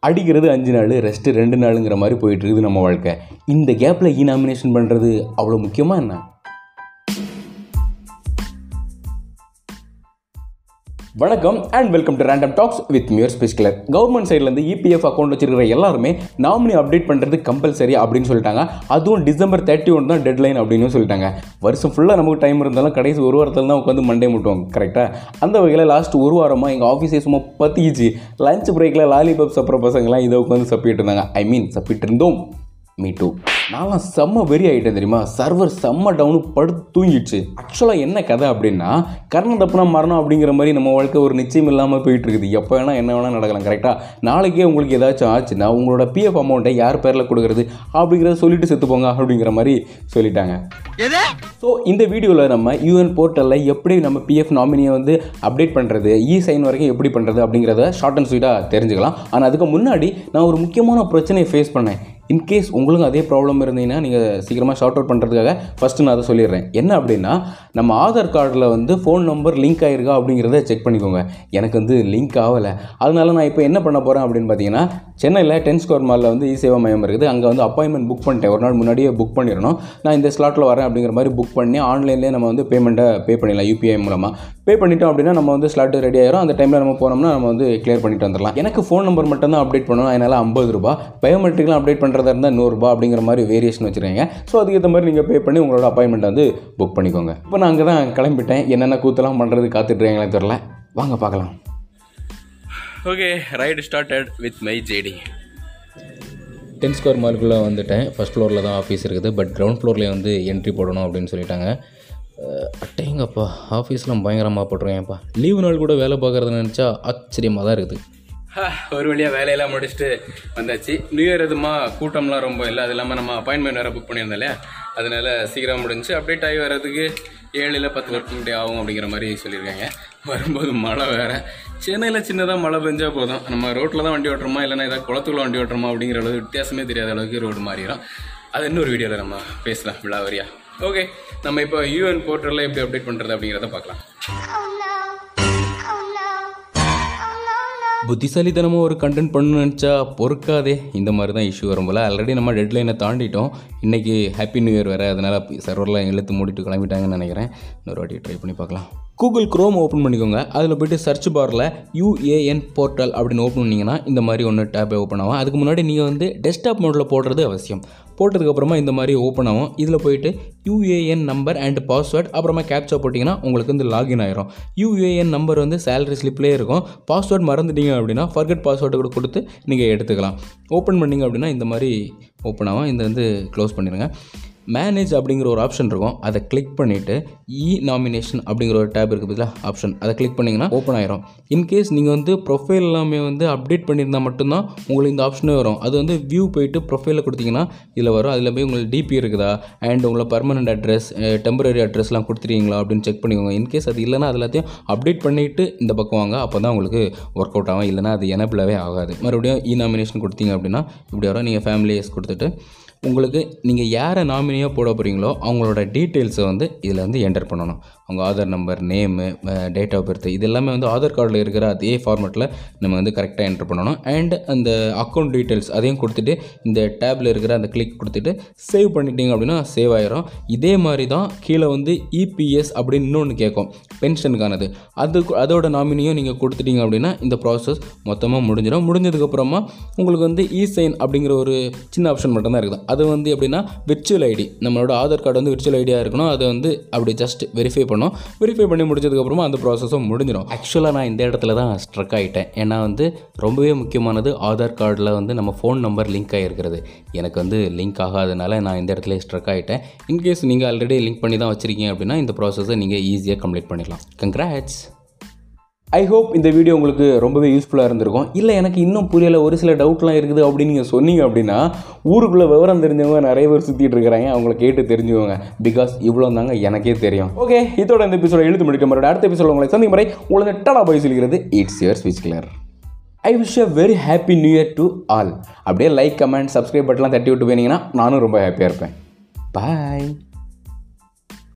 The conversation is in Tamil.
அடிக்கிறது அஞ்சு நாள் ரெஸ்ட்டு ரெண்டு நாளுங்கிற மாதிரி போயிட்டுருக்குது நம்ம வாழ்க்கை. இந்த கேப்பில் இ நாமினேஷன் பண்ணுறது அவ்வளோ முக்கியமாக என்ன? வணக்கம் and welcome to random talks with மியூர் ஸ்பெஷலர் கவர்மெண்ட் சைட்லேருந்து இபிஎஃப் அக்கௌண்ட் வச்சிருக்கிற எல்லாருமே நாமினி அப்டேட் பண்ணுறது கம்பல்சரி அப்படின்னு சொல்லிட்டாங்க. அதுவும் டிசம்பர் தேர்ட்டி ஒன் தான் டெட்லைன் அப்படின்னு சொல்லிட்டாங்க. வருஷம் ஃபுல்லாக நமக்கு டைம் இருந்தாலும் கடைசி ஒரு வாரத்தில் தான் உட்காந்து மண்டே முட்டுவோம் கரெக்டாக அந்த வகையில் லாஸ்ட் ஒரு வாரமாக எங்கள் ஆஃபீஸே சும்மா பற்றிக்கிச்சு லஞ்ச் பிரேக்கில் லாலிபாப் சப்புற பசங்களாம் இதை உட்காந்து சப்பிட்டு இருந்தாங்க. ஐ மீன் சப்பிட்டு இருந்தோம். மீ டூ நான்லாம் செம்ம வெறி ஆகிட்டேன் தெரியுமா? சர்வர் செம்ம டவுனு படுத்து தூங்கிடுச்சு. ஆக்சுவலாக என்ன கதை அப்படின்னா கர்ணம் தப்புனா மரணம் அப்படிங்கிற மாதிரி நம்ம வாழ்க்கை ஒரு நிச்சயம் இல்லாமல் போயிட்டு இருக்குது எப்போ வேணால் என்ன வேணால் நடக்கலாம் கரெக்டாக நாளைக்கே உங்களுக்கு ஏதாச்சும் ஆச்சுன்னா உங்களோட பிஎஃப் அமௌண்ட்டை யார் பேரில் கொடுக்குறது அப்படிங்கிறத சொல்லிட்டு செத்து போங்க அப்படிங்கிற மாதிரி சொல்லிட்டாங்க. ஸோ இந்த வீடியோவில் நம்ம யூஎன் போர்ட்டலில் எப்படி நம்ம பிஎஃப் நாமினியை வந்து அப்டேட் பண்ணுறது இ சைன் வரைக்கும் எப்படி பண்ணுறது அப்படிங்கிறத ஷார்ட் அண்ட் ஸ்வீட்டாக தெரிஞ்சுக்கலாம். ஆனால் அதுக்கு முன்னாடி நான் ஒரு முக்கியமான பிரச்சனையை ஃபேஸ் பண்ணேன். இன்கேஸ் உங்களுக்கும் அதே ப்ராப்ளம் இருந்தீங்கன்னா நீங்கள் சீக்கிரமாக ஷார்ட் அவுட் பண்ணுறதுக்காக ஃபஸ்ட்டு நான் அதை சொல்லிடுறேன். என்ன அப்படின்னா நம்ம ஆதார் கார்டில் வந்து ஃபோன் நம்பர் லிங்க் ஆகிருக்கா அப்படிங்கிறத செக் பண்ணிக்கோங்க. எனக்கு வந்து லிங்க் ஆகலை. அதனால நான் இப்போ என்ன பண்ண போகிறேன் அப்படின்னு பார்த்தீங்கன்னா சென்னையில் டென் ஸ்கொயர் மாலில் வந்து இ சேவா மையம் இருக்குது. அங்கே வந்து அப்பாயின்மெண்ட் புக் பண்ணிட்டேன். ஒரு நாள் முன்னாடியே புக் பண்ணிடணும். நான் இந்த ஸ்லாட்டில் வரேன் அப்படிங்கிற மாதிரி புக் பண்ணி ஆன்லைன்லேயே நம்ம வந்து பேமெண்ட்டை பே பண்ணிடலாம் யூபிஐ மூலமாக பே பண்ணிட்டோம் அப்படின்னா நம்ம வந்து ஸ்லாட்டு ரெடி ஆயிரும். அந்த டைமில் நம்ம போனோம்னா நம்ம வந்து கிளியர் பண்ணிட்டு வந்துடலாம். எனக்கு ஃபோன் நம்பர் மட்டும் தான் அப்டேட் பண்ணணும். அதனால் ஐம்பது ரூபா பயோமெட்ரிக்லாம் அப்டேட் பண்ணுறதா இருந்தால் நூறுரூபா அப்படிங்கிற மாதிரி வேரியேஷன் வச்சுருக்கீங்க. ஸோ அதுக்கேற்ற மாதிரி நீங்கள் பே பண்ணி உங்களோட அப்பாயின்மெண்ட் வந்து புக் பண்ணிக்கோங்க. இப்போ நான் அங்கே தான் கிளம்பிட்டேன். என்னென்ன கூத்தெல்லாம் பண்ணுறது காத்துட்ருக்கீங்களே தெரில வாங்க பார்க்கலாம். Okay ride started with my JD ten square மார்க்குள்ளே வந்துட்டேன். ஃபஸ்ட் ஃப்ளோரில் தான் ஆஃபீஸ் இருக்குது. பட் கிரவுண்ட் ஃப்ளோர்லேயே வந்து என்ட்ரி போடணும் அப்படின்னு சொல்லிட்டாங்க. அட்டேங்கப்பா ஆஃபீஸ்லாம் பயங்கரமாக போட்டுருவேன்ப்பா லீவு நாள் கூட வேலை பார்க்குறத நினச்சா ஆச்சரியமாக தான் இருக்குது. ஒரு வழியாக வேலையெல்லாம் முடிச்சுட்டு வந்தாச்சு. நியூ இயர் எதுமா கூட்டம்லாம் ரொம்ப இல்லை. அது இல்லாமல் நம்ம அப்பாயின்மெண்ட் வேறு புக் பண்ணியிருந்தோம் இல்லையா? அதனால சீக்கிரம் முடிஞ்சு அப்டேட் ஆகி வர்றதுக்கு ஏழில் பத்து வருஷம் டே ஆகும் அப்படிங்கிற மாதிரி சொல்லியிருக்காங்க. வரும்போது மழை வேறு. சென்னையில் சின்னதாக மழை பெஞ்சால் போதும். நம்ம ரோட்டில் தான் வண்டி ஓட்டுறோமா? இல்லைன்னா ஏதாவது குளத்துக்குள்ள வண்டி ஓட்டுறோமா? அப்படிங்கிற அளவுக்கு வித்தியாசமே தெரியாத அளவுக்கு ரோடு மாறிடும். அது இன்னொரு வீடியோவில் நம்ம பேசலாம். விழாவரியா ஓகே நம்ம இப்போ யூஎன் போர்ட்டலில் எப்படி அப்டேட் பண்ணுறது அப்படிங்கிறத பார்க்கலாம். புத்திசாலித்தனமாக ஒரு கண்டென்ட் பண்ணணும்னு நினச்சா பொறுக்காதே. இந்த மாதிரி தான் இஷ்யூ வரும் போல். ஆல்ரெடி நம்ம டெட்லைனை தாண்டிட்டோம். இன்றைக்கி ஹாப்பி நியூ இயர் வேறு. அதனால் சர்வரெலாம் இழுத்து மூடிட்டு கிளம்பிட்டாங்கன்னு நினைக்கிறேன். இன்னொரு வாட்டி ட்ரை பண்ணி பார்க்கலாம். கூகுள் க்ரோம் ஓப்பன் பண்ணிக்கோங்க. அதில் போய்ட்டு சர்ச் பாரில் யூஏஎன் போர்ட்டல் அப்படின்னு ஓப்பன் பண்ணிங்கன்னா இந்த மாதிரி ஒன்று டேப் ஓப்பன் ஆகும். அதுக்கு முன்னாடி நீங்கள் வந்து டெஸ்க்டாப் மோடில் போடுறது அவசியம். போட்டதுக்கப்புறமா இந்த மாதிரி ஓப்பன் ஆகும். இதில் போயிட்டு யூஏஎன் நம்பர் அண்ட் பாஸ்வேர்ட் அப்புறமா கேப்சா போட்டிங்கன்னா உங்களுக்கு வந்து லாகின் ஆயிரும். யூஏஎன் நம்பர் வந்து சேலரி ஸ்லிப்லேயே இருக்கும். பாஸ்வேர்ட் மறந்துட்டீங்க அப்படின்னா ஃபர்கட் பாஸ்வேர்டு கூட கொடுத்து நீங்கள் எடுத்துக்கலாம். ஓப்பன் பண்ணீங்க அப்படின்னா இந்த மாதிரி ஓப்பன் ஆகும். இந்த வந்து க்ளோஸ் பண்ணிடுங்க. மேனேஜ் அப்படிங்கிற ஒரு ஆப்ஷன் இருக்கும். அதை கிளிக் பண்ணிவிட்டு இ நாமினேஷன் அப்படிங்கிற ஒரு டேப் இருக்குது பார்த்தீங்களா ஆப்ஷன் அதை கிளிக் பண்ணிங்கன்னா ஓப்பன் ஆயிரும். இன்கேஸ் நீங்கள் வந்து ப்ரொஃபைல் எல்லாமே வந்து அப்டேட் பண்ணியிருந்தால் மட்டும்தான் உங்களுக்கு இந்த ஆப்ஷனே வரும். அது வந்து வியூ போயிட்டு ப்ரொஃபைலில் கொடுத்தீங்கன்னா இதில் வரும். அதில் போய் உங்களுக்கு டிபி இருக்குதா? அண்ட் உங்களை பர்மனெண்ட் அட்ரஸ் டெம்பரரி அட்ரஸ்லாம் கொடுத்துருக்கீங்களா அப்படின்னு செக் பண்ணிக்கோங்க. இன்கேஸ் அது இல்லைன்னா அது எல்லாத்தையும் அப்டேட் பண்ணிவிட்டு இந்த பக்கம் வாங்க. அப்போ தான் உங்களுக்கு ஒர்க் அவுட் ஆகும். இல்லைன்னா அது எனபிளாகவே ஆகாது. மறுபடியும் e இ நாமினேஷன் கொடுத்தீங்க அப்படின்னா இப்படி வரும். நீங்கள் ஃபேமிலியஸ் கொடுத்துட்டு உங்களுக்கு நீங்கள் யாரை நாமினியாக போட போகிறீங்களோ அவங்களோட டீட்டெயில்ஸை வந்து இதில் வந்து என்டர் பண்ணணும். அவங்க Aadhaar number name date of birth இது எல்லாமே வந்து ஆதார் கார்டில் இருக்கிற அதே ஃபார்மேட்டில் நம்ம வந்து கரெக்டாக என்டர் பண்ணணும். அண்ட் அந்த அக்கௌண்ட் டீட்டெயில்ஸ் அதையும் கொடுத்துட்டு இந்த டேப்பில் இருக்கிற அந்த கிளிக் கொடுத்துட்டு சேவ் பண்ணிட்டீங்க அப்படின்னா சேவ் ஆயிரும். இதே மாதிரி தான் கீழே வந்து இபிஎஸ் அப்படின்னு இன்னொன்று கேட்கும் பென்ஷனுக்கானது அது அதோட நாமினியும் நீங்கள் கொடுத்துட்டீங்க அப்படின்னா இந்த ப்ராசஸ் மொத்தமாக முடிஞ்சிடும். முடிஞ்சதுக்கப்புறமா உங்களுக்கு வந்து இ சைன் அப்படிங்கிற ஒரு சின்ன ஆப்ஷன் மட்டும்தான் இருக்குது. அது வந்து எப்படின்னா விர்ச்சுவல் ஐடி நம்மளோட ஆதார் கார்டு வந்து விர்ச்சுவல் ஐடியாக இருக்கணும். அதை வந்து அப்படி ஜஸ்ட் வெரிஃபை பண்ணணும். பண்ணும் வெரிஃபை பண்ணி முடிச்சதுக்கப்புறமா அந்த ப்ராசஸும் முடிஞ்சிடும் ஆக்சுவலாக நான் இந்த இடத்துல தான் ஸ்ட்ரக் ஆகிட்டேன் ஏன்னா வந்து ரொம்பவே முக்கியமானது ஆதார் கார்டில் வந்து நம்ம ஃபோன் நம்பர் லிங்க் ஆகிருக்கிறது எனக்கு வந்து லிங்க் ஆகாதனால நான் இந்த இடத்துல ஸ்ட்ரக் ஆகிட்டேன் இன்கேஸ் நீங்கள் ஆல்ரெடி லிங்க் பண்ணி தான் வச்சுருக்கீங்க அப்படின்னா இந்த ப்ராசஸை நீங்கள் ஈஸியாக கம்ப்ளீட் பண்ணிடலாம். கங்க்ராட்ஸ் ஐ ஹோப் இந்த வீடியோ உங்களுக்கு ரொம்பவே யூஸ்ஃபுல்லாக இருந்திருக்கும். இல்லை எனக்கு இன்னும் புரியலை ஒரு சில டவுட்லாம் இருக்குது அப்படின்னு நீங்கள் சொன்னீங்க அப்படின்னா ஊருக்குள்ளே விவரம் தெரிஞ்சவங்க நிறைய பேர் சுற்றிட்டு இருக்கிறாங்க. அவங்கள கேட்டு தெரிஞ்சுக்கோங்க. பிகாஸ் இவ்வளோ தாங்க எனக்கே தெரியும். ஓகே இதோட இந்த எபிசோட எழுத்து முடிக்க முறையோட அடுத்த எபிசோட உங்களை சந்திக்கும் முறை உங்களை டடா போய் சொல்கிறது it's your switch clear I wish a very happy new year to all அப்படியே லைக் கமெண்ட் சப்ஸ்கிரைப் பட்டெலாம் தட்டி விட்டு போனீங்கன்னா நானும் ரொம்ப ஹாப்பியாக இருப்பேன். பாய்